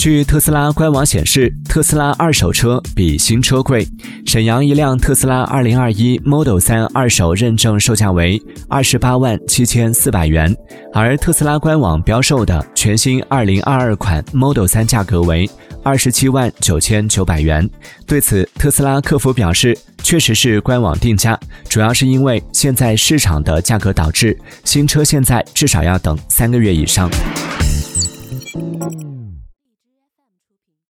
据特斯拉官网显示，特斯拉二手车比新车贵。沈阳一辆特斯拉2021 Model 3二手认证售价为二十八万七千四百元，而特斯拉官网标售的全新2022款 Model 3价格为二十七万九千九百元。对此，特斯拉客服表示，确实是官网定价，主要是因为现在市场的价格导致新车现在至少要等三个月以上。